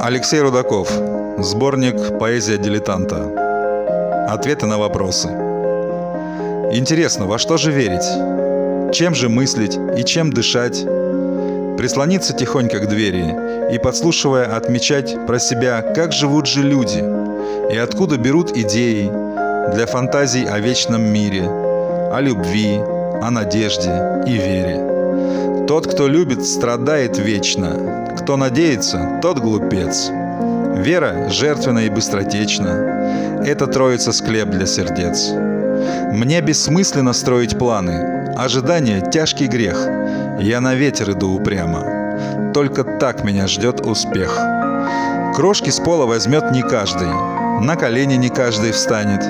Алексей Рудаков. Сборник «Поэзия дилетанта». Ответы на вопросы. Интересно, во что же верить? Чем же мыслить и чем дышать? Прислониться тихонько к двери и, подслушивая, отмечать про себя, как живут же люди и откуда берут идеи для фантазий о вечном мире, о любви, о надежде и вере. Тот, кто любит, страдает вечно. Кто надеется, тот глупец. Вера жертвенна и быстротечна. Это троица склеп для сердец. Мне бессмысленно строить планы. Ожидание – тяжкий грех. Я на ветер иду упрямо. Только так меня ждет успех. Крошки с пола возьмет не каждый. На колени не каждый встанет.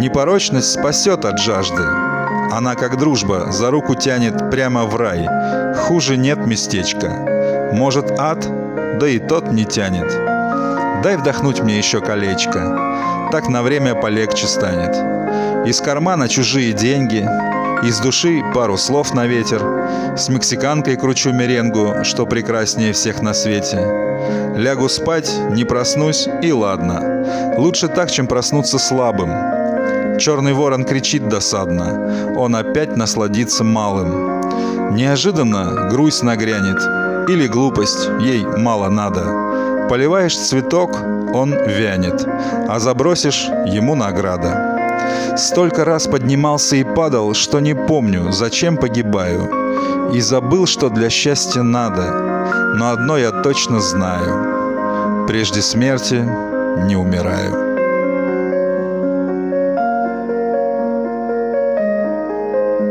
Непорочность спасет от жажды. Она, как дружба, за руку тянет прямо в рай. Хуже нет местечка. Может, ад? Да и тот не тянет. Дай вдохнуть мне еще колечко. Так на время полегче станет. Из кармана чужие деньги, из души пару слов на ветер. С мексиканкой кручу меренгу, что прекраснее всех на свете. Лягу спать, не проснусь, и ладно. Лучше так, чем проснуться слабым. Черный ворон кричит досадно. Он опять насладится малым. Неожиданно грусть нагрянет. Или глупость, ей мало надо. Поливаешь цветок, он вянет. А забросишь, ему награда. Столько раз поднимался и падал, что не помню, зачем погибаю. И забыл, что для счастья надо. Но одно я точно знаю. Прежде смерти не умираю.